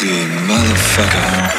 You motherfucker.